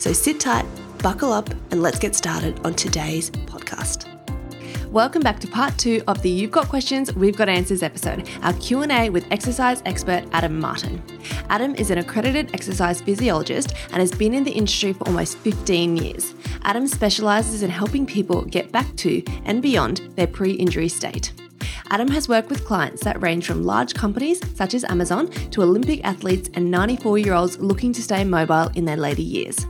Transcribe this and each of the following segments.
So sit tight, buckle up, and let's get started on today's podcast. Welcome back to part two of the You've Got Questions, We've Got Answers episode, our Q&A with exercise expert Adam Martin. Adam is an accredited exercise physiologist and has been in the industry for almost 15 years. Adam specialises in helping people get back to and beyond their pre-injury state. Adam has worked with clients that range from large companies such as Amazon to Olympic athletes and 94 year olds looking to stay mobile in their later years.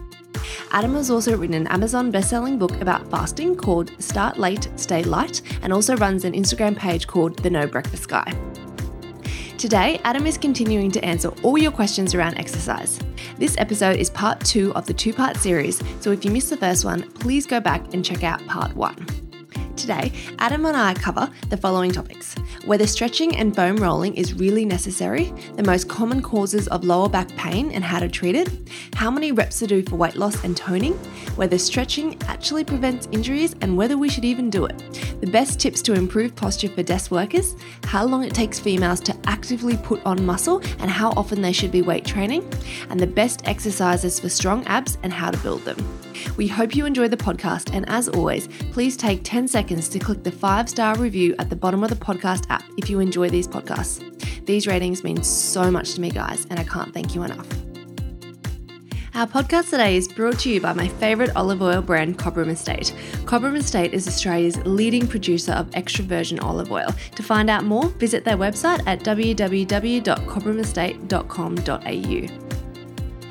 Adam has also written an Amazon best-selling book about fasting called Start Late, Stay Light, and also runs an Instagram page called The No Breakfast Guy. Today, Adam is continuing to answer all your questions around exercise. This episode is part two of the two part series, so if you missed the first one, please go back and check out part one. Today, Adam and I cover the following topics whether stretching and foam rolling is really necessary, the most common causes of lower back pain and how to treat it, how many reps to do for weight loss and toning, whether stretching actually prevents injuries and whether we should even do it, the best tips to improve posture for desk workers, how long it takes females to actively put on muscle and how often they should be weight training, and the best exercises for strong abs and how to build them. We hope you enjoy the podcast, and as always, please take 10 seconds to click the five star review at the bottom of the podcast app if you enjoy these podcasts. These ratings mean so much to me, guys, and I can't thank you enough. Our podcast today is brought to you by my favourite olive oil brand, Cobram Estate. Cobram Estate is Australia's leading producer of extra virgin olive oil. To find out more, visit their website at www.cobramestate.com.au.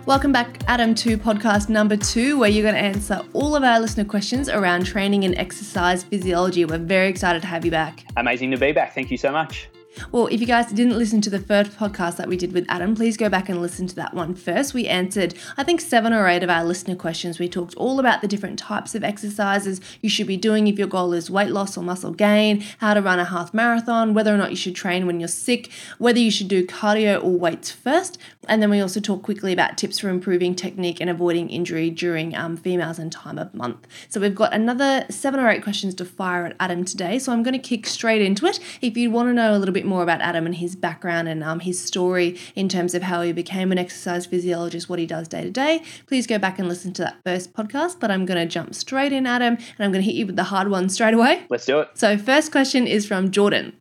Welcome back, Adam, to podcast number two, where you're going to answer all of our listener questions around training and exercise physiology. We're very excited to have you back. Amazing to be back. Thank you so much. Well, if you guys didn't listen to the first podcast that we did with Adam, please go back and listen to that one first. We answered, I think, seven or eight of our listener questions. We talked all about the different types of exercises you should be doing if your goal is weight loss or muscle gain, how to run a half marathon, whether or not you should train when you're sick, whether you should do cardio or weights first. And then we also talk quickly about tips for improving technique and avoiding injury during um, females and time of month. So we've got another seven or eight questions to fire at Adam today. So I'm going to kick straight into it. If you want to know a little bit more about Adam and his background and um, his story in terms of how he became an exercise physiologist, what he does day to day, please go back and listen to that first podcast. But I'm going to jump straight in, Adam, and I'm going to hit you with the hard one straight away. Let's do it. So, first question is from Jordan.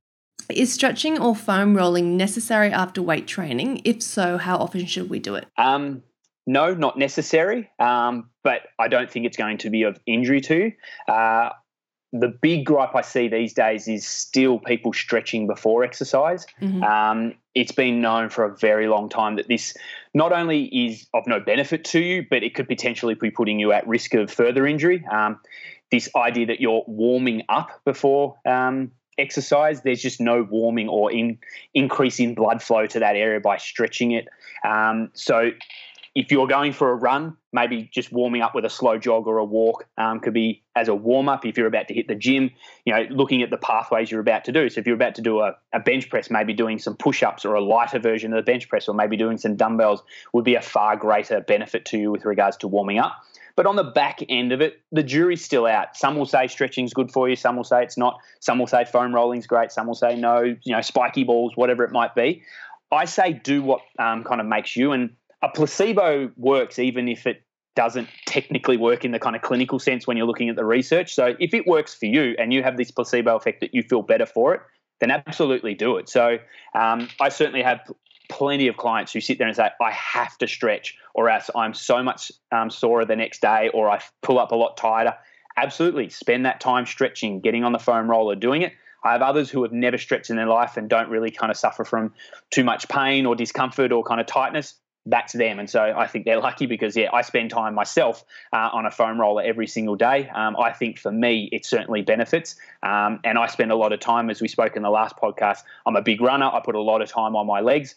Is stretching or foam rolling necessary after weight training? If so, how often should we do it? Um, no, not necessary, um, but I don't think it's going to be of injury to. Uh, the big gripe I see these days is still people stretching before exercise. Mm-hmm. Um, it's been known for a very long time that this not only is of no benefit to you, but it could potentially be putting you at risk of further injury. Um, this idea that you're warming up before um, exercise, there's just no warming or in, increase in blood flow to that area by stretching it. Um, so if you're going for a run, maybe just warming up with a slow jog or a walk um, could be as a warm up. If you're about to hit the gym, you know, looking at the pathways you're about to do. So if you're about to do a, a bench press, maybe doing some push ups or a lighter version of the bench press, or maybe doing some dumbbells would be a far greater benefit to you with regards to warming up. But on the back end of it, the jury's still out. Some will say stretching's good for you. Some will say it's not. Some will say foam rolling's great. Some will say no. You know, spiky balls, whatever it might be. I say do what um, kind of makes you. And a placebo works even if it doesn't technically work in the kind of clinical sense when you're looking at the research. So if it works for you and you have this placebo effect that you feel better for it, then absolutely do it. So um, I certainly have plenty of clients who sit there and say, I have to stretch, or else I'm so much um, sorer the next day, or I pull up a lot tighter. Absolutely, spend that time stretching, getting on the foam roller, doing it. I have others who have never stretched in their life and don't really kind of suffer from too much pain or discomfort or kind of tightness. That's them. And so I think they're lucky because, yeah, I spend time myself uh, on a foam roller every single day. Um, I think for me, it certainly benefits. Um, and I spend a lot of time, as we spoke in the last podcast, I'm a big runner. I put a lot of time on my legs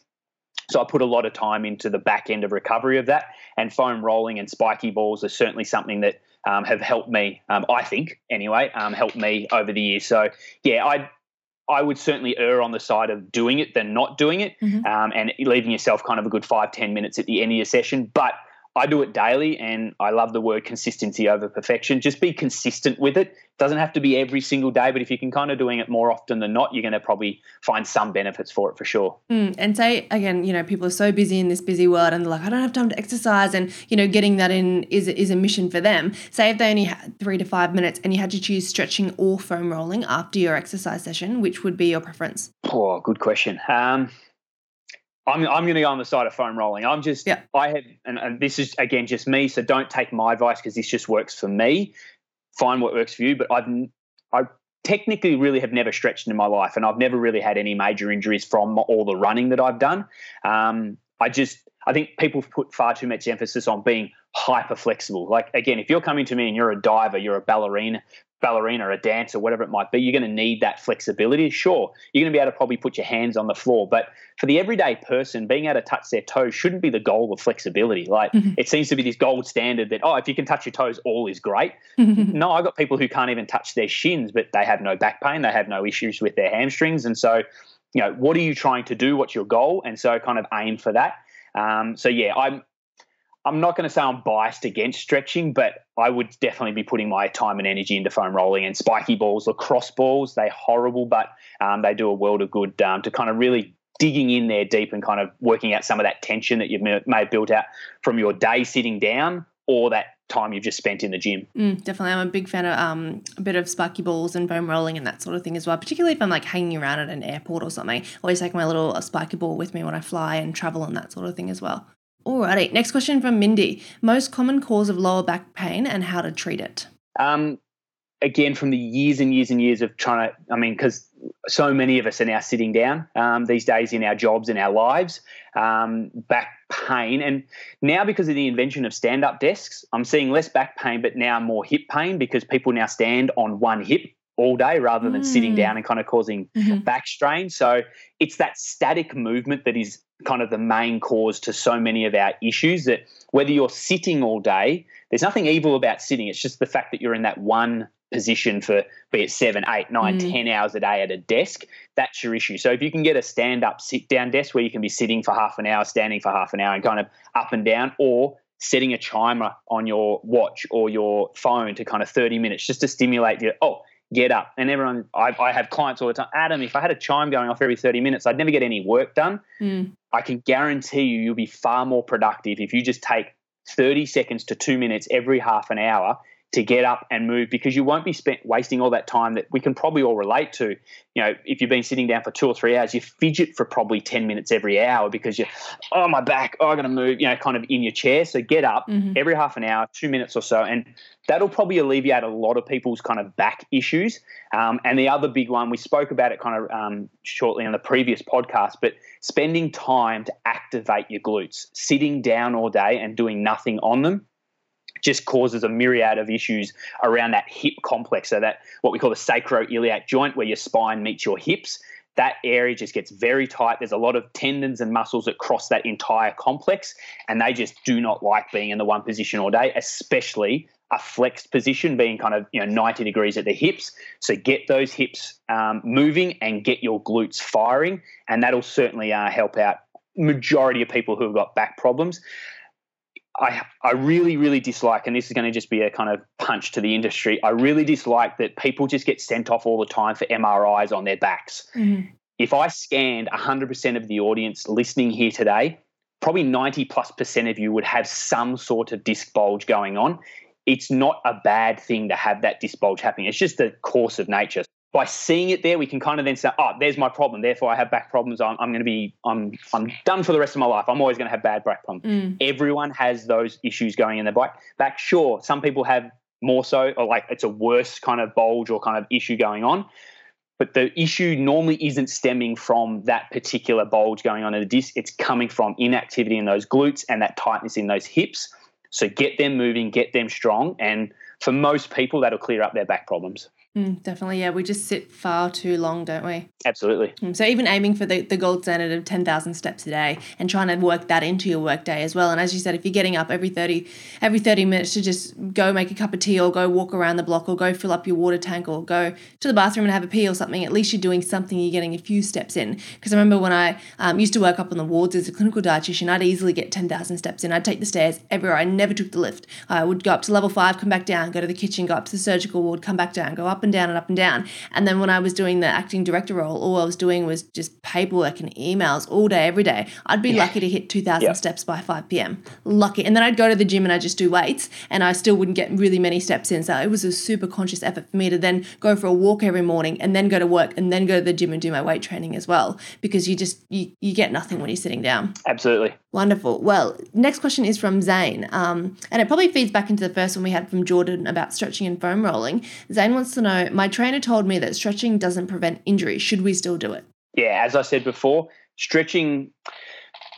So I put a lot of time into the back end of recovery of that, and foam rolling and spiky balls are certainly something that um, have helped me. Um, I think anyway, um, helped me over the years. So yeah, I I would certainly err on the side of doing it than not doing it, mm-hmm. um, and leaving yourself kind of a good five ten minutes at the end of your session. But I do it daily, and I love the word consistency over perfection. Just be consistent with it. Doesn't have to be every single day, but if you can kind of doing it more often than not, you're going to probably find some benefits for it for sure. Mm, and say again, you know, people are so busy in this busy world, and they're like, I don't have time to exercise, and you know, getting that in is is a mission for them. Say if they only had three to five minutes, and you had to choose stretching or foam rolling after your exercise session, which would be your preference? Oh, good question. Um, I'm, I'm going to go on the side of foam rolling. I'm just, yeah. I have, and, and this is again just me, so don't take my advice because this just works for me. Find what works for you. But I've, I technically really have never stretched in my life, and I've never really had any major injuries from all the running that I've done. Um, I just, I think people put far too much emphasis on being hyper flexible. Like again, if you're coming to me and you're a diver, you're a ballerina, ballerina or a dancer, whatever it might be, you're going to need that flexibility. Sure, you're going to be able to probably put your hands on the floor, but for the everyday person, being able to touch their toes shouldn't be the goal of flexibility. Like mm-hmm. it seems to be this gold standard that oh, if you can touch your toes, all is great. no, I've got people who can't even touch their shins, but they have no back pain, they have no issues with their hamstrings, and so you know, what are you trying to do? What's your goal? And so kind of aim for that. Um, so yeah, I'm I'm not going to say I'm biased against stretching, but I would definitely be putting my time and energy into foam rolling and spiky balls, lacrosse balls. They're horrible, but um, they do a world of good um, to kind of really digging in there deep and kind of working out some of that tension that you may have built out from your day sitting down or that time you've just spent in the gym. Mm, definitely, I'm a big fan of um, a bit of spiky balls and foam rolling and that sort of thing as well. Particularly if I'm like hanging around at an airport or something. Always take my little spiky ball with me when I fly and travel and that sort of thing as well. Alrighty, next question from Mindy. Most common cause of lower back pain and how to treat it? Um, again, from the years and years and years of trying to, I mean, because so many of us are now sitting down um, these days in our jobs and our lives, um, back pain. And now, because of the invention of stand up desks, I'm seeing less back pain, but now more hip pain because people now stand on one hip all day rather than mm. sitting down and kind of causing mm-hmm. back strain. So it's that static movement that is kind of the main cause to so many of our issues that whether you're sitting all day, there's nothing evil about sitting. It's just the fact that you're in that one position for be it seven, eight, nine, mm. ten hours a day at a desk, that's your issue. So if you can get a stand up, sit down desk where you can be sitting for half an hour, standing for half an hour, and kind of up and down, or setting a chimer on your watch or your phone to kind of 30 minutes just to stimulate you. Oh, get up. And everyone, I, I, have clients all the time. Adam, if I had a chime going off every 30 minutes, I'd never get any work done. Mm. I can guarantee you, you'll be far more productive if you just take 30 seconds to two minutes every half an hour to get up and move because you won't be spent wasting all that time that we can probably all relate to. You know, if you've been sitting down for two or three hours, you fidget for probably 10 minutes every hour because you're, oh, my back, oh, I got to move, you know, kind of in your chair. So get up mm-hmm. every half an hour, two minutes or so. And that'll probably alleviate a lot of people's kind of back issues. Um, and the other big one, we spoke about it kind of um, shortly on the previous podcast, but spending time to activate your glutes, sitting down all day and doing nothing on them just causes a myriad of issues around that hip complex. So that what we call the sacroiliac joint, where your spine meets your hips, that area just gets very tight. There's a lot of tendons and muscles that cross that entire complex, and they just do not like being in the one position all day, especially a flexed position, being kind of you know 90 degrees at the hips. So get those hips um, moving and get your glutes firing, and that'll certainly uh, help out majority of people who have got back problems. I, I really, really dislike, and this is going to just be a kind of punch to the industry. I really dislike that people just get sent off all the time for MRIs on their backs. Mm-hmm. If I scanned 100% of the audience listening here today, probably 90 plus percent of you would have some sort of disc bulge going on. It's not a bad thing to have that disc bulge happening. It's just the course of nature by seeing it there, we can kind of then say, oh, there's my problem. Therefore, I have back problems. I'm, I'm going to be, I'm, I'm done for the rest of my life. I'm always going to have bad back problems. Mm. Everyone has those issues going in their back. Back, sure. Some people have more so, or like it's a worse kind of bulge or kind of issue going on. But the issue normally isn't stemming from that particular bulge going on in the disc. It's coming from inactivity in those glutes and that tightness in those hips. So get them moving, get them strong. And for most people, that'll clear up their back problems. Mm, definitely, yeah. We just sit far too long, don't we? Absolutely. Mm, so even aiming for the, the gold standard of 10,000 steps a day and trying to work that into your workday as well. And as you said, if you're getting up every 30 every 30 minutes to just go make a cup of tea or go walk around the block or go fill up your water tank or go to the bathroom and have a pee or something, at least you're doing something, you're getting a few steps in. Because I remember when I um, used to work up on the wards as a clinical dietitian, I'd easily get 10,000 steps in. I'd take the stairs everywhere. I never took the lift. I would go up to level five, come back down, go to the kitchen, go up to the surgical ward, come back down, go up and down and up and down. And then when I was doing the acting director role, all I was doing was just paperwork and emails all day, every day. I'd be yeah. lucky to hit 2,000 yep. steps by 5 p.m. Lucky. And then I'd go to the gym and I'd just do weights and I still wouldn't get really many steps in. So it was a super conscious effort for me to then go for a walk every morning and then go to work and then go to the gym and do my weight training as well because you just, you, you get nothing when you're sitting down. Absolutely. Wonderful. Well, next question is from Zane. Um, and it probably feeds back into the first one we had from Jordan about stretching and foam rolling. Zane wants to know My trainer told me that stretching doesn't prevent injury. Should we still do it? Yeah, as I said before, stretching.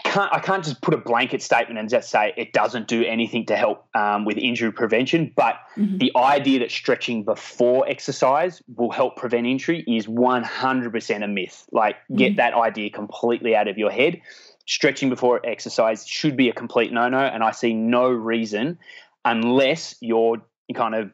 Can't, I can't just put a blanket statement and just say it doesn't do anything to help um, with injury prevention. But mm-hmm. the idea that stretching before exercise will help prevent injury is 100% a myth. Like, get mm-hmm. that idea completely out of your head stretching before exercise should be a complete no-no, and I see no reason unless your kind of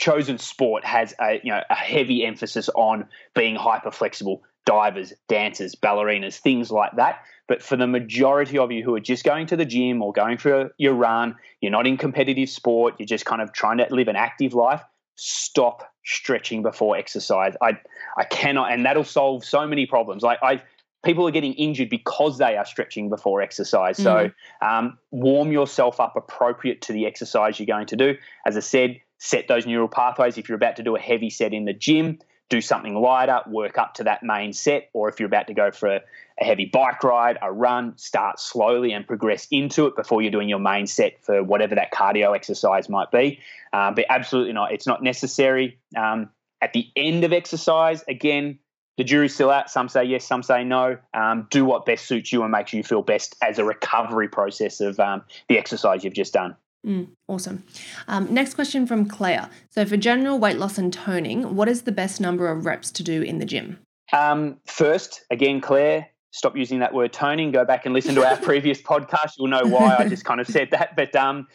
chosen sport has a you know a heavy emphasis on being hyper flexible divers dancers ballerinas things like that. But for the majority of you who are just going to the gym or going for your run you're not in competitive sport you're just kind of trying to live an active life stop stretching before exercise. I i cannot and that'll solve so many problems. Like i people are getting injured because they are stretching before exercise. Mm. So um, warm yourself up appropriate to the exercise you're going to do. As I said, set those neural pathways. If you're about to do a heavy set in the gym, do something lighter, work up to that main set. Or if you're about to go for a, a heavy bike ride, a run, start slowly and progress into it before you're doing your main set for whatever that cardio exercise might be. Um, but absolutely not. It's not necessary. Um, at the end of exercise, again, the jury's still out. Some say yes, some say no. Um, do what best suits you and makes you feel best as a recovery process of um, the exercise you've just done. Mm, awesome. Um, next question from Claire. So, for general weight loss and toning, what is the best number of reps to do in the gym? Um, first, again, Claire, stop using that word toning. Go back and listen to our previous podcast. You'll know why I just kind of said that. But um,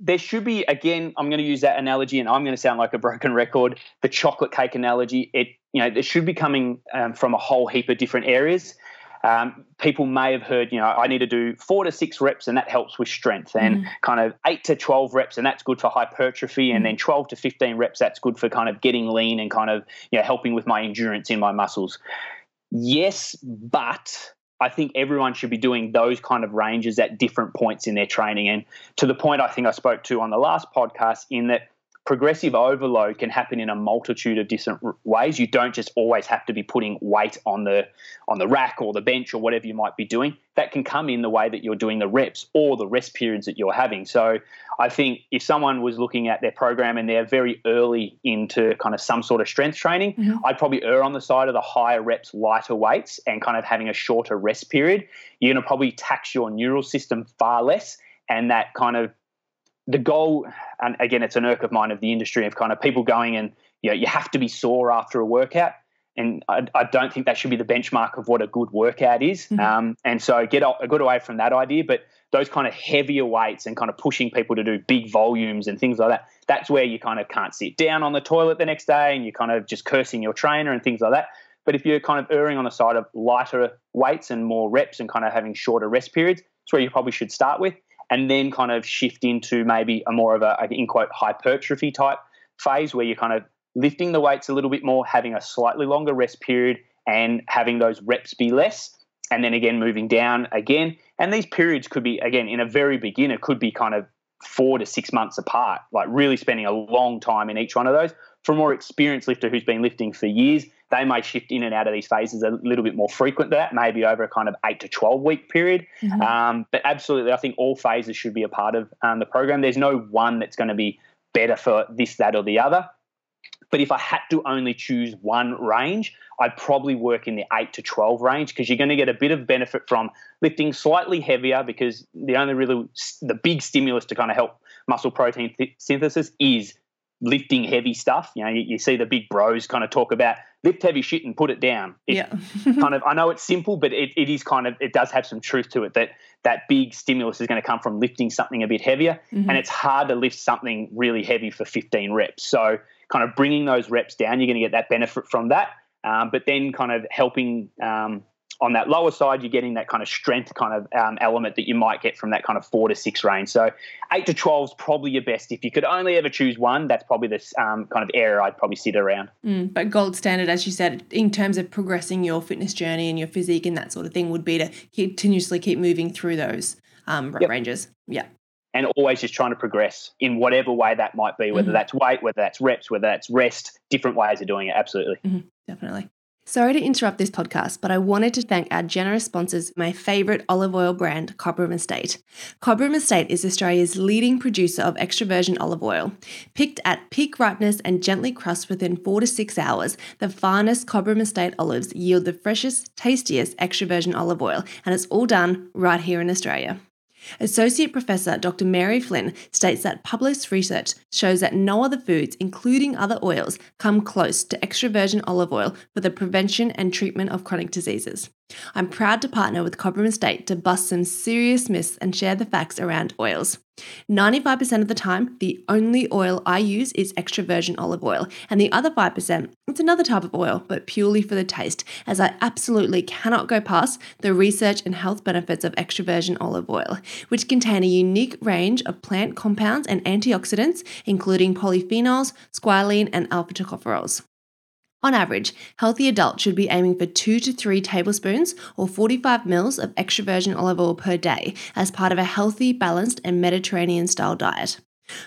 there should be again i'm going to use that analogy and i'm going to sound like a broken record the chocolate cake analogy it you know it should be coming um, from a whole heap of different areas um, people may have heard you know i need to do four to six reps and that helps with strength and mm. kind of eight to 12 reps and that's good for hypertrophy and then 12 to 15 reps that's good for kind of getting lean and kind of you know helping with my endurance in my muscles yes but I think everyone should be doing those kind of ranges at different points in their training. And to the point I think I spoke to on the last podcast, in that progressive overload can happen in a multitude of different ways. You don't just always have to be putting weight on the on the rack or the bench or whatever you might be doing. That can come in the way that you're doing the reps or the rest periods that you're having. So I think if someone was looking at their program and they're very early into kind of some sort of strength training, mm-hmm. I'd probably err on the side of the higher reps, lighter weights, and kind of having a shorter rest period. You're going to probably tax your neural system far less, and that kind of the goal, and again, it's an irk of mine of the industry of kind of people going and you know you have to be sore after a workout, and I, I don't think that should be the benchmark of what a good workout is. Mm-hmm. Um, and so get get away from that idea, but those kind of heavier weights and kind of pushing people to do big volumes and things like that. That's where you kind of can't sit down on the toilet the next day and you're kind of just cursing your trainer and things like that. But if you're kind of erring on the side of lighter weights and more reps and kind of having shorter rest periods, it's where you probably should start with and then kind of shift into maybe a more of a, in quote, hypertrophy type phase where you're kind of lifting the weights a little bit more, having a slightly longer rest period, and having those reps be less. And then again, moving down again. And these periods could be, again, in a very beginner, could be kind of four to six months apart, like really spending a long time in each one of those. For a more experienced lifter who's been lifting for years, they may shift in and out of these phases a little bit more frequent than that, maybe over a kind of eight to 12 week period. Mm-hmm. Um, but absolutely, I think all phases should be a part of um, the program. There's no one that's going to be better for this, that, or the other. But if I had to only choose one range, I'd probably work in the 8 to 12 range because you're going to get a bit of benefit from lifting slightly heavier because the only really the big stimulus to kind of help muscle protein th- synthesis is lifting heavy stuff. You know, you, you, see the big bros kind of talk about lift heavy shit and put it down. It yeah. kind of, I know it's simple, but it, it is kind of, it does have some truth to it that that big stimulus is going to come from lifting something a bit heavier. Mm-hmm. And it's hard to lift something really heavy for 15 reps. So kind of bringing those reps down, you're going to get that benefit from that. Um, but then kind of helping um, on that lower side, you're getting that kind of strength kind of um, element that you might get from that kind of four to six range. So eight to 12 is probably your best. If you could only ever choose one, that's probably this um, kind of area I'd probably sit around. Mm, but gold standard, as you said, in terms of progressing your fitness journey and your physique and that sort of thing, would be to continuously keep moving through those um, yep. ranges. Yeah. And always just trying to progress in whatever way that might be, whether mm-hmm. that's weight, whether that's reps, whether that's rest, different ways of doing it. Absolutely. Mm-hmm. Definitely. Sorry to interrupt this podcast, but I wanted to thank our generous sponsors, my favourite olive oil brand, Cobram Estate. Cobram Estate is Australia's leading producer of extra virgin olive oil. Picked at peak ripeness and gently crushed within four to six hours, the finest Cobram Estate olives yield the freshest, tastiest extra virgin olive oil, and it's all done right here in Australia. Associate Professor Dr. Mary Flynn states that published research shows that no other foods, including other oils, come close to extra virgin olive oil for the prevention and treatment of chronic diseases. I'm proud to partner with Cobram Estate to bust some serious myths and share the facts around oils. 95% of the time, the only oil I use is extra virgin olive oil, and the other 5%, it's another type of oil, but purely for the taste, as I absolutely cannot go past the research and health benefits of extra virgin olive oil, which contain a unique range of plant compounds and antioxidants, including polyphenols, squalene, and alpha tocopherols. On average, healthy adults should be aiming for 2 to 3 tablespoons or 45 mils of extra virgin olive oil per day as part of a healthy, balanced, and Mediterranean style diet.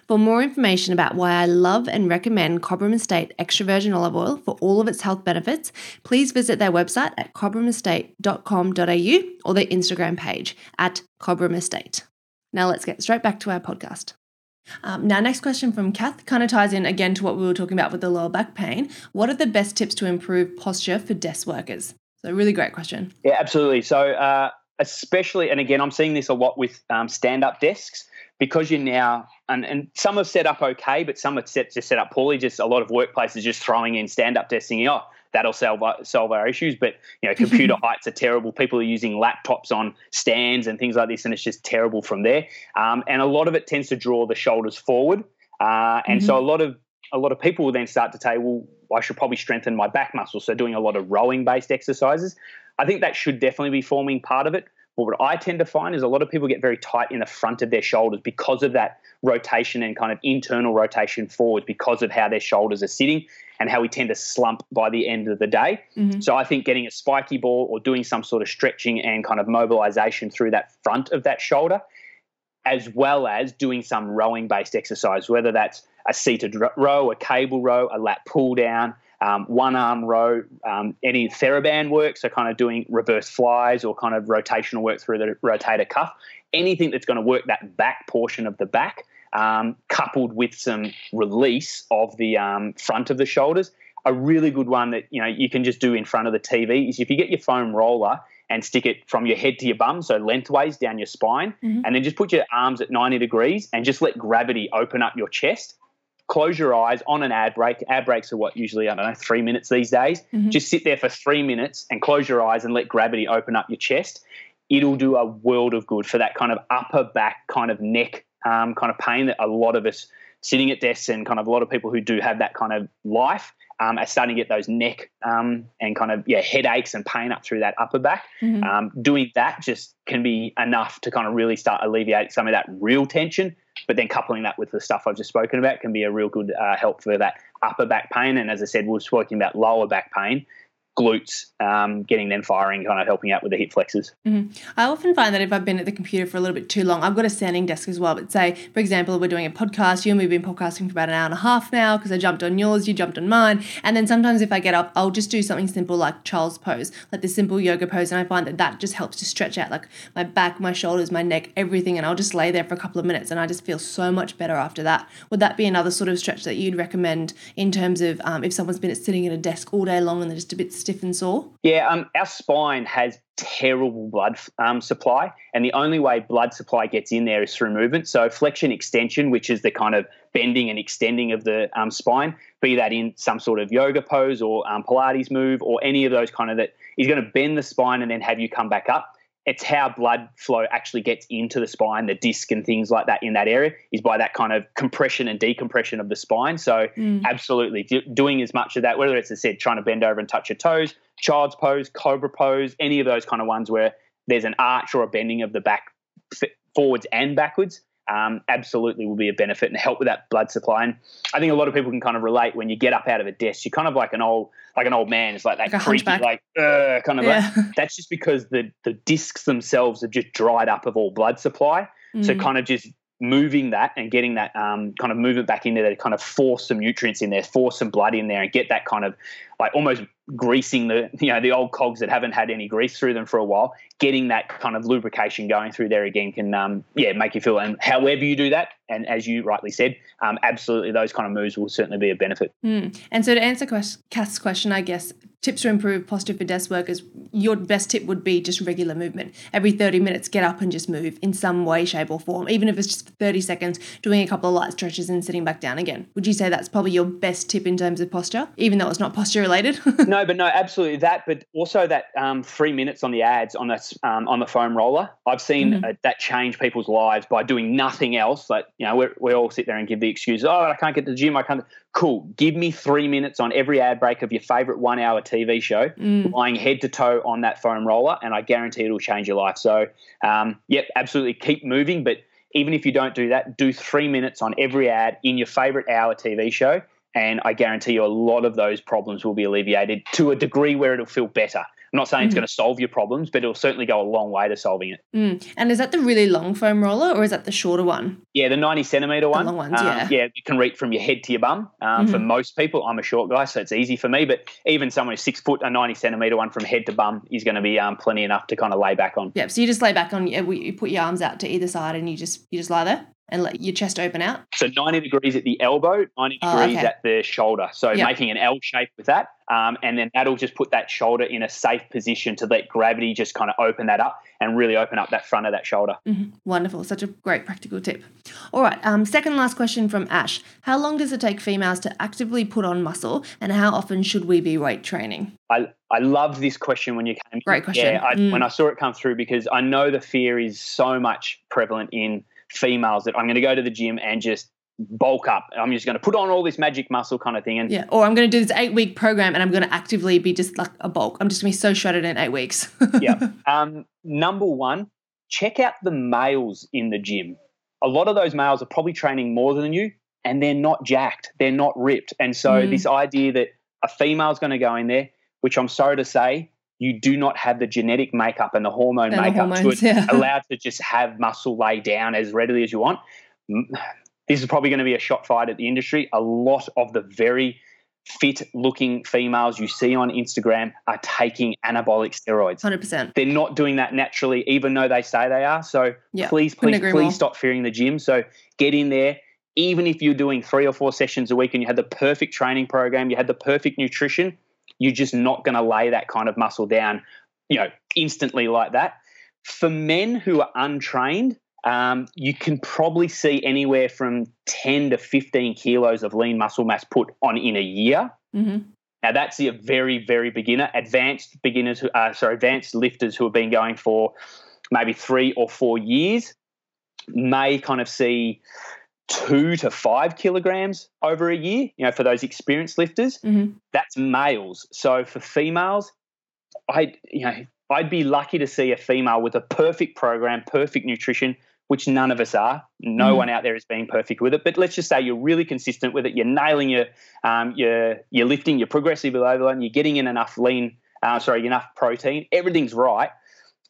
For more information about why I love and recommend Cobram Estate extra virgin olive oil for all of its health benefits, please visit their website at cobramestate.com.au or their Instagram page at Cobram Estate. Now let's get straight back to our podcast. Um, now, next question from Kath kind of ties in again to what we were talking about with the lower back pain. What are the best tips to improve posture for desk workers? So, really great question. Yeah, absolutely. So, uh, especially, and again, I'm seeing this a lot with um, stand up desks because you're now, and, and some are set up okay, but some are set, just set up poorly. Just a lot of workplaces just throwing in stand up desks thinking, oh, that'll solve solve our issues. But you know, computer heights are terrible. People are using laptops on stands and things like this, and it's just terrible from there. Um, and a lot of it tends to draw the shoulders forward, uh, and mm-hmm. so a lot of a lot of people will then start to say, well, I should probably strengthen my back muscles. So doing a lot of rowing based exercises. I think that should definitely be forming part of it. But what I tend to find is a lot of people get very tight in the front of their shoulders because of that rotation and kind of internal rotation forward because of how their shoulders are sitting and how we tend to slump by the end of the day. Mm-hmm. So I think getting a spiky ball or doing some sort of stretching and kind of mobilization through that front of that shoulder, as well as doing some rowing based exercise, whether that's a seated row, a cable row, a lat pull down, um, one arm row, um, any TheraBand work, so kind of doing reverse flies or kind of rotational work through the rotator cuff, anything that's going to work that back portion of the back, um, coupled with some release of the um, front of the shoulders. A really good one that you know you can just do in front of the TV is if you get your foam roller and stick it from your head to your bum, so lengthways down your spine, mm-hmm. and then just put your arms at 90 degrees and just let gravity open up your chest close your eyes on an ad break. Ad breaks are what usually, I don't know, three minutes these days. Mm-hmm. Just sit there for three minutes and close your eyes and let gravity open up your chest. It'll do a world of good for that kind of upper back, kind of neck um, kind of pain that a lot of us sitting at desks and kind of a lot of people who do have that kind of life um, are starting to get those neck um, and kind of yeah headaches and pain up through that upper back. Mm-hmm. Um, doing that just can be enough to kind of really start alleviate some of that real tension but then coupling that with the stuff I've just spoken about can be a real good uh, help for that upper back pain. And as I said, we are talking about lower back pain glutes, um, getting them firing, kind of helping out with the hip flexors. Mm-hmm. I often find that if I've been at the computer for a little bit too long, I've got a standing desk as well. But say, for example, we're doing a podcast, you and me have been podcasting for about an hour and a half now because I jumped on yours, you jumped on mine. And then sometimes if I get up, I'll just do something simple like child's pose, like the simple yoga pose. And I find that that just helps to stretch out like my back, my shoulders, my neck, everything. And I'll just lay there for a couple of minutes and I just feel so much better after that. Would that be another sort of stretch that you'd recommend in terms of um, if someone's been sitting at a desk all day long and they're just a bit stiff and sore? Yeah, um, our spine has terrible blood um, supply, and the only way blood supply gets in there is through movement. So flexion extension, which is the kind of bending and extending of the um, spine, be that in some sort of yoga pose or um, Pilates move or any of those kind of that is going to bend the spine and then have you come back up it's how blood flow actually gets into the spine, the disc and things like that in that area is by that kind of compression and decompression of the spine. So, mm. absolutely doing as much of that, whether it's, as I said, trying to bend over and touch your toes, child's pose, cobra pose, any of those kind of ones where there's an arch or a bending of the back forwards and backwards um, absolutely will be a benefit and help with that blood supply. And I think a lot of people can kind of relate when you get up out of a desk, you're kind of like an old like an old man. It's like that like creepy, like uh, kind of yeah. like that's just because the the discs themselves have just dried up of all blood supply. Mm. So kind of just moving that and getting that um, kind of movement back in there to kind of force some nutrients in there, force some blood in there, and get that kind of like almost greasing the you know the old cogs that haven't had any grease through them for a while. Getting that kind of lubrication going through there again can um, yeah make you feel. And however you do that, and as you rightly said, um, absolutely those kind of moves will certainly be a benefit. Mm. And so to answer Kath's question, I guess tips to improve posture for desk workers, your best tip would be just regular movement. Every 30 minutes, get up and just move in some way, shape, or form, even if it's just 30 seconds, doing a couple of light stretches and sitting back down again. Would you say that's probably your best tip in terms of posture, even though it's not posture related? no, but no, absolutely that. But also that um, three minutes on the ads on that um, on the foam roller, I've seen mm-hmm. uh, that change people's lives by doing nothing else. Like you know, we all sit there and give the excuse, oh, I can't get to the gym, I can't. Cool. Give me three minutes on every ad break of your favorite one hour TV show, mm. lying head to toe on that foam roller, and I guarantee it'll change your life. So, um, yep, absolutely keep moving. But even if you don't do that, do three minutes on every ad in your favorite hour TV show. And I guarantee you a lot of those problems will be alleviated to a degree where it'll feel better. I'm not saying mm. it's going to solve your problems, but it'll certainly go a long way to solving it. Mm. And is that the really long foam roller or is that the shorter one? Yeah, the 90 centimeter one. The long ones, um, yeah. Yeah, you can reach from your head to your bum. Um, mm-hmm. For most people, I'm a short guy, so it's easy for me. But even someone who's six foot, a 90 centimeter one from head to bum is going to be um, plenty enough to kind of lay back on. Yeah, so you just lay back on, you put your arms out to either side and you just you just lie there? And let your chest open out? So 90 degrees at the elbow, 90 oh, degrees okay. at the shoulder. So yep. making an L shape with that. Um, and then that'll just put that shoulder in a safe position to let gravity just kind of open that up and really open up that front of that shoulder. Mm-hmm. Wonderful. Such a great practical tip. All right. Um, second last question from Ash. How long does it take females to actively put on muscle and how often should we be weight training? I, I loved this question when you came. Great question. Yeah, I, mm. when I saw it come through because I know the fear is so much prevalent in females that I'm going to go to the gym and just bulk up. I'm just going to put on all this magic muscle kind of thing. And yeah, or I'm going to do this eight week program and I'm going to actively be just like a bulk. I'm just going to be so shredded in eight weeks. yeah. Um, number one, check out the males in the gym. A lot of those males are probably training more than you and they're not jacked. They're not ripped. And so mm. this idea that a female's going to go in there, which I'm sorry to say, you do not have the genetic makeup and the hormone and makeup the hormones, to yeah. allow to just have muscle lay down as readily as you want. This is probably going to be a shot fired at the industry. A lot of the very fit looking females you see on Instagram are taking anabolic steroids. 100%. They're not doing that naturally, even though they say they are. So yeah, please, please, please more. stop fearing the gym. So get in there. Even if you're doing three or four sessions a week and you had the perfect training program, you had the perfect nutrition, you're just not going to lay that kind of muscle down, you know, instantly like that. For men who are untrained, um, you can probably see anywhere from 10 to 15 kilos of lean muscle mass put on in a year. Mm-hmm. Now that's the very, very beginner. Advanced beginners, who, uh, sorry, advanced lifters who have been going for maybe three or four years may kind of see two to five kilograms over a year, you know, for those experienced lifters. Mm-hmm. That's males. So for females, I, you know, I'd be lucky to see a female with a perfect program, perfect nutrition, which none of us are. No mm. one out there is being perfect with it. But let's just say you're really consistent with it. You're nailing your, um, your, you're lifting, you're progressive overload, you're getting in enough lean, uh, sorry, enough protein. Everything's right.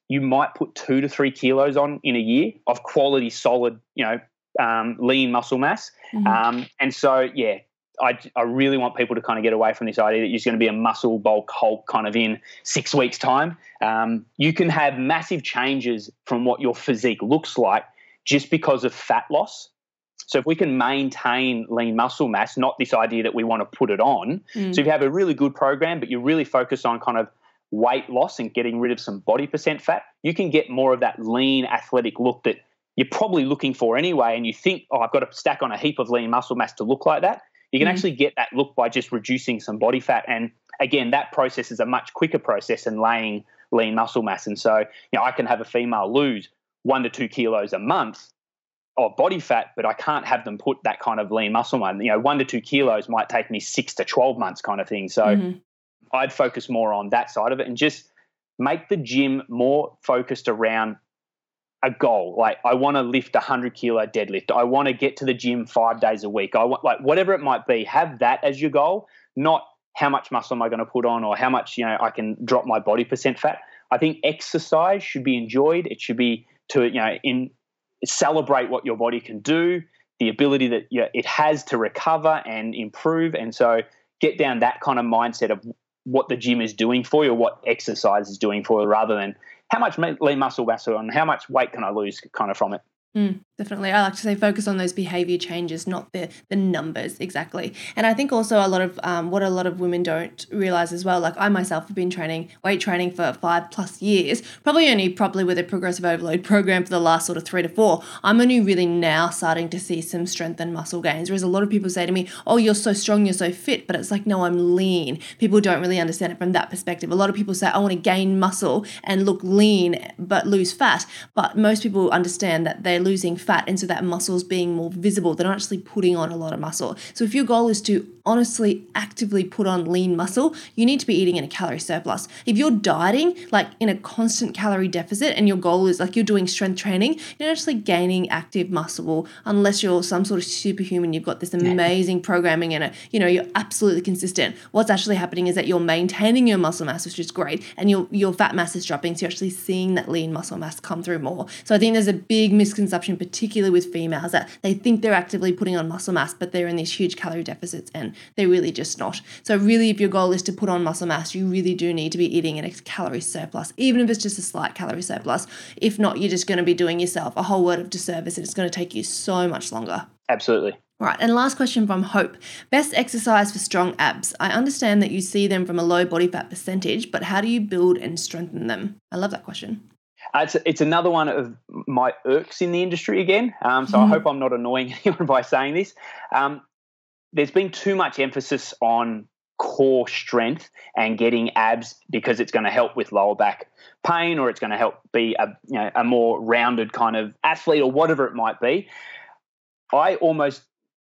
You might put two to three kilos on in a year of quality, solid, you know, um, lean muscle mass. Mm-hmm. Um, and so, yeah, I, I really want people to kind of get away from this idea that you're going to be a muscle bulk hulk kind of in six weeks' time. Um, you can have massive changes from what your physique looks like just because of fat loss. So if we can maintain lean muscle mass, not this idea that we want to put it on. Mm. So if you have a really good program, but you're really focused on kind of weight loss and getting rid of some body percent fat, you can get more of that lean athletic look that you're probably looking for anyway. And you think, oh, I've got to stack on a heap of lean muscle mass to look like that. You can mm. actually get that look by just reducing some body fat. And again, that process is a much quicker process than laying lean muscle mass. And so, you know, I can have a female lose one to two kilos a month of body fat, but I can't have them put that kind of lean muscle on. You know, one to two kilos might take me six to 12 months kind of thing. So mm-hmm. I'd focus more on that side of it and just make the gym more focused around a goal. Like I want to lift a hundred kilo deadlift. I want to get to the gym five days a week. I want like whatever it might be. Have that as your goal, not how much muscle am I going to put on or how much you know I can drop my body percent fat. I think exercise should be enjoyed. It should be to you know in celebrate what your body can do, the ability that you know, it has to recover and improve, and so get down that kind of mindset of what the gym is doing for you what exercise is doing for you rather than how much lean muscle mass and how much weight can I lose kind of from it. Mm, definitely. I like to say focus on those behavior changes, not the the numbers exactly. And I think also a lot of um, what a lot of women don't realize as well. Like I myself have been training weight training for five plus years, probably only probably with a progressive overload program for the last sort of three to four. I'm only really now starting to see some strength and muscle gains. Whereas a lot of people say to me, "Oh, you're so strong, you're so fit," but it's like, no, I'm lean. People don't really understand it from that perspective. A lot of people say, "I want to gain muscle and look lean but lose fat," but most people understand that they're losing fat and so that muscle is being more visible. They're not actually putting on a lot of muscle. So if your goal is to honestly actively put on lean muscle, you need to be eating in a calorie surplus. If you're dieting like in a constant calorie deficit and your goal is like you're doing strength training, you're actually gaining active muscle unless you're some sort of superhuman. You've got this amazing programming in it. you know, you're absolutely consistent. What's actually happening is that you're maintaining your muscle mass, which is great, and your your fat mass is dropping. So you're actually seeing that lean muscle mass come through more. So I think there's a big misconception, particularly with females, that they think they're actively putting on muscle mass, but they're in these huge calorie deficits and they're really just not. So, really, if your goal is to put on muscle mass, you really do need to be eating in a calorie surplus, even if it's just a slight calorie surplus. If not, you're just going to be doing yourself a whole world of disservice and it's going to take you so much longer. Absolutely. Right, and last question from Hope. Best exercise for strong abs. I understand that you see them from a low body fat percentage, but how do you build and strengthen them? I love that question. Uh, it's, it's another one of my irks in the industry again. Um, so mm. I hope I'm not annoying anyone by saying this. Um, there's been too much emphasis on core strength and getting abs because it's going to help with lower back pain or it's going to help be a, you know, a more rounded kind of athlete or whatever it might be. I almost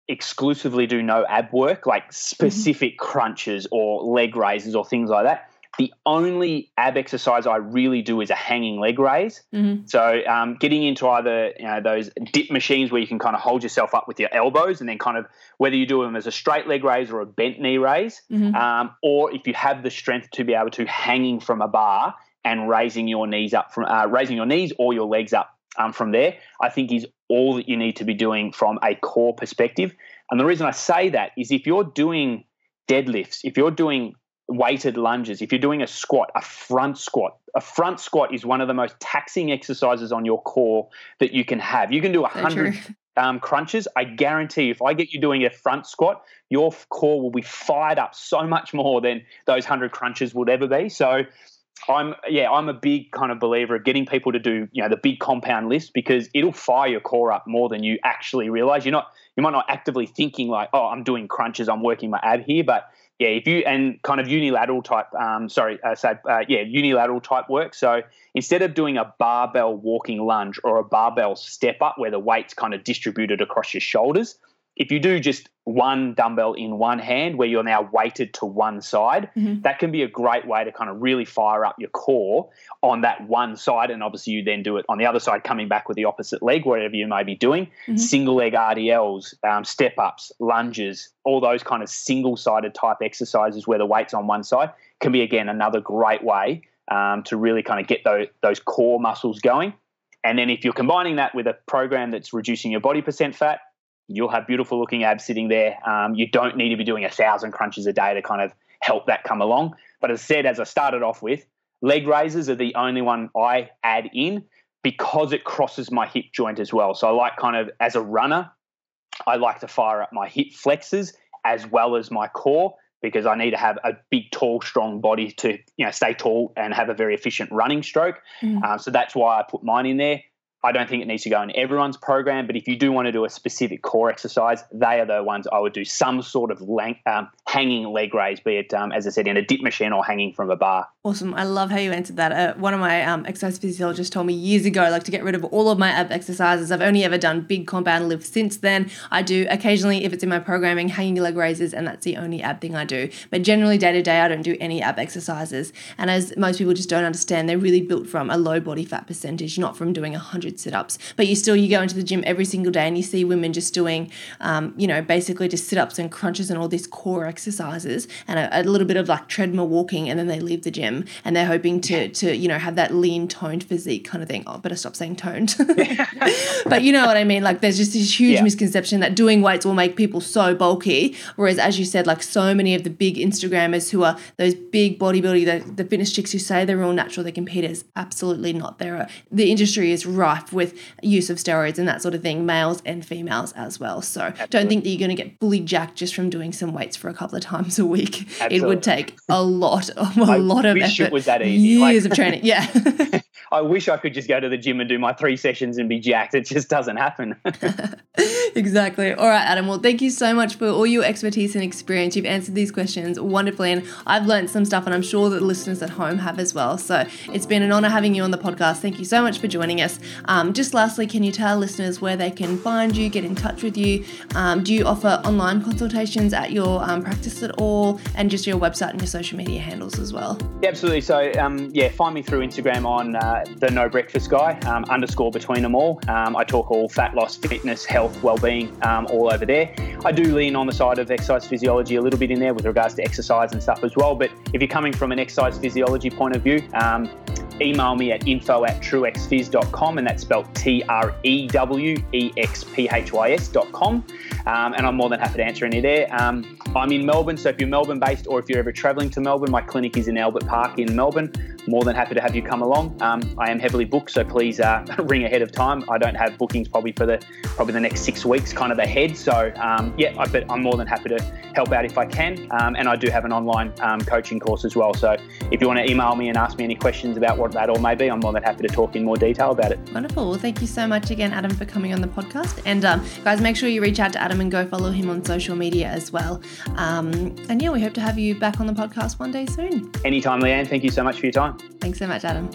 exclusively do no ab work, like mm-hmm. specific mm-hmm. crunches or leg raises or things like that. The only ab exercise I really do is a hanging leg raise. Mm-hmm. So um, getting into either you know, those dip machines where you can kind of hold yourself up with your elbows and then kind of whether you do them as a straight leg raise or a bent knee raise, mm-hmm. um, or if you have the strength to be able to hanging from a bar and raising your knees up from uh, raising your knees or your legs up um, from there, I think is all that you need to be doing from a core perspective. And the reason I say that is if you're doing deadlifts, if you're doing weighted lunges, if you're doing a squat, a front squat, a front squat is one of the most taxing exercises on your core that you can have. You can do a hundred um, crunches. I guarantee if I get you doing a front squat, your core will be fired up so much more than those hundred crunches would ever be. So I'm yeah, I'm a big kind of believer of getting people to do, you know, the big compound lifts because it'll fire your core up more than you actually realize. You're not you might not actively thinking like, oh, I'm doing crunches, I'm working my ab here, but yeah, if you and kind of unilateral type, um, sorry, uh, say, uh, yeah, unilateral type work. So instead of doing a barbell walking lunge or a barbell step up where the weight's kind of distributed across your shoulders, if you do just one dumbbell in one hand where you're now weighted to one side, mm-hmm. that can be a great way to kind of really fire up your core on that one side. And obviously, you then do it on the other side, coming back with the opposite leg, whatever you may be doing. Mm-hmm. Single leg RDLs, um, step ups, lunges, all those kind of single sided type exercises where the weight's on one side can be, again, another great way um, to really kind of get those, those core muscles going. And then if you're combining that with a program that's reducing your body percent fat, you'll have beautiful looking abs sitting there. Um, you don't need to be doing a thousand crunches a day to kind of help that come along. But as I said, as I started off with, leg raises are the only one I add in because it crosses my hip joint as well. So I like kind of as a runner, I like to fire up my hip flexors as well as my core because I need to have a big, tall, strong body to you know stay tall and have a very efficient running stroke. Mm. Um, so that's why I put mine in there. I don't think it needs to go in everyone's program, but if you do want to do a specific core exercise, they are the ones I would do some sort of um, hanging leg raise, be it, um, as I said, in a dip machine or hanging from a bar. Awesome. I love how you answered that. Uh, one of my um, exercise physiologists told me years ago, like to get rid of all of my ab exercises. I've only ever done big compound lifts since then. I do occasionally, if it's in my programming, hanging leg raises, and that's the only ab thing I do. But generally, day to day, I don't do any ab exercises. And as most people just don't understand, they're really built from a low body fat percentage, not from doing a 100 sit ups. But you still, you go into the gym every single day and you see women just doing, um, you know, basically just sit ups and crunches and all these core exercises and a, a little bit of like treadmill walking, and then they leave the gym and they're hoping to to you know have that lean toned physique kind of thing. Oh, better stop saying toned. but you know what I mean? Like there's just this huge yeah. misconception that doing weights will make people so bulky. Whereas as you said, like so many of the big Instagrammers who are those big bodybuilding, the, the fitness chicks who say they're all natural, they're competitors. Absolutely not. There are the industry is rife with use of steroids and that sort of thing, males and females as well. So Absolutely. don't think that you're going to get fully jacked just from doing some weights for a couple of times a week. Absolutely. It would take a lot, of, a lot of effort. it was that easy. Years like, of training. Yeah. I wish I could just go to the gym and do my three sessions and be jacked. It just doesn't happen. exactly. All right, Adam. Well, thank you so much for all your expertise and experience. You've answered these questions wonderfully, and I've learned some stuff, and I'm sure that the listeners at home have as well. So it's been an honor having you on the podcast. Thank you so much for joining us. Um, just lastly, can you tell listeners where they can find you, get in touch with you? Um, do you offer online consultations at your um, practice at all, and just your website and your social media handles as well? Yeah, absolutely. So, um, yeah, find me through Instagram on uh, the No Breakfast Guy um, underscore between them all. Um, I talk all fat loss, fitness, health, well-being, um, all over there. I do lean on the side of exercise physiology a little bit in there with regards to exercise and stuff as well. But if you're coming from an exercise physiology point of view, um, email me at info at trewexphys.com and that's spelled T-R-E-W-E-X-P-H-Y-S.com um, and I'm more than happy to answer any there. Um, I'm in Melbourne, so if you're Melbourne based or if you're ever travelling to Melbourne, my clinic is in Albert Park in Melbourne. More than happy to have you come along. Um, I am heavily booked, so please uh, ring ahead of time. I don't have bookings probably for the probably the next six weeks, kind of ahead. So um, yeah, I, but I'm more than happy to help out if I can. Um, and I do have an online um, coaching course as well. So if you want to email me and ask me any questions about what that all may be, I'm more than happy to talk in more detail about it. Wonderful. Well, thank you so much again, Adam, for coming on the podcast. And um, guys, make sure you reach out to Adam and go follow him on social media as well. Um, and yeah, we hope to have you back on the podcast one day soon. Anytime, Leanne. Thank you so much for your time. Thanks so much, Adam.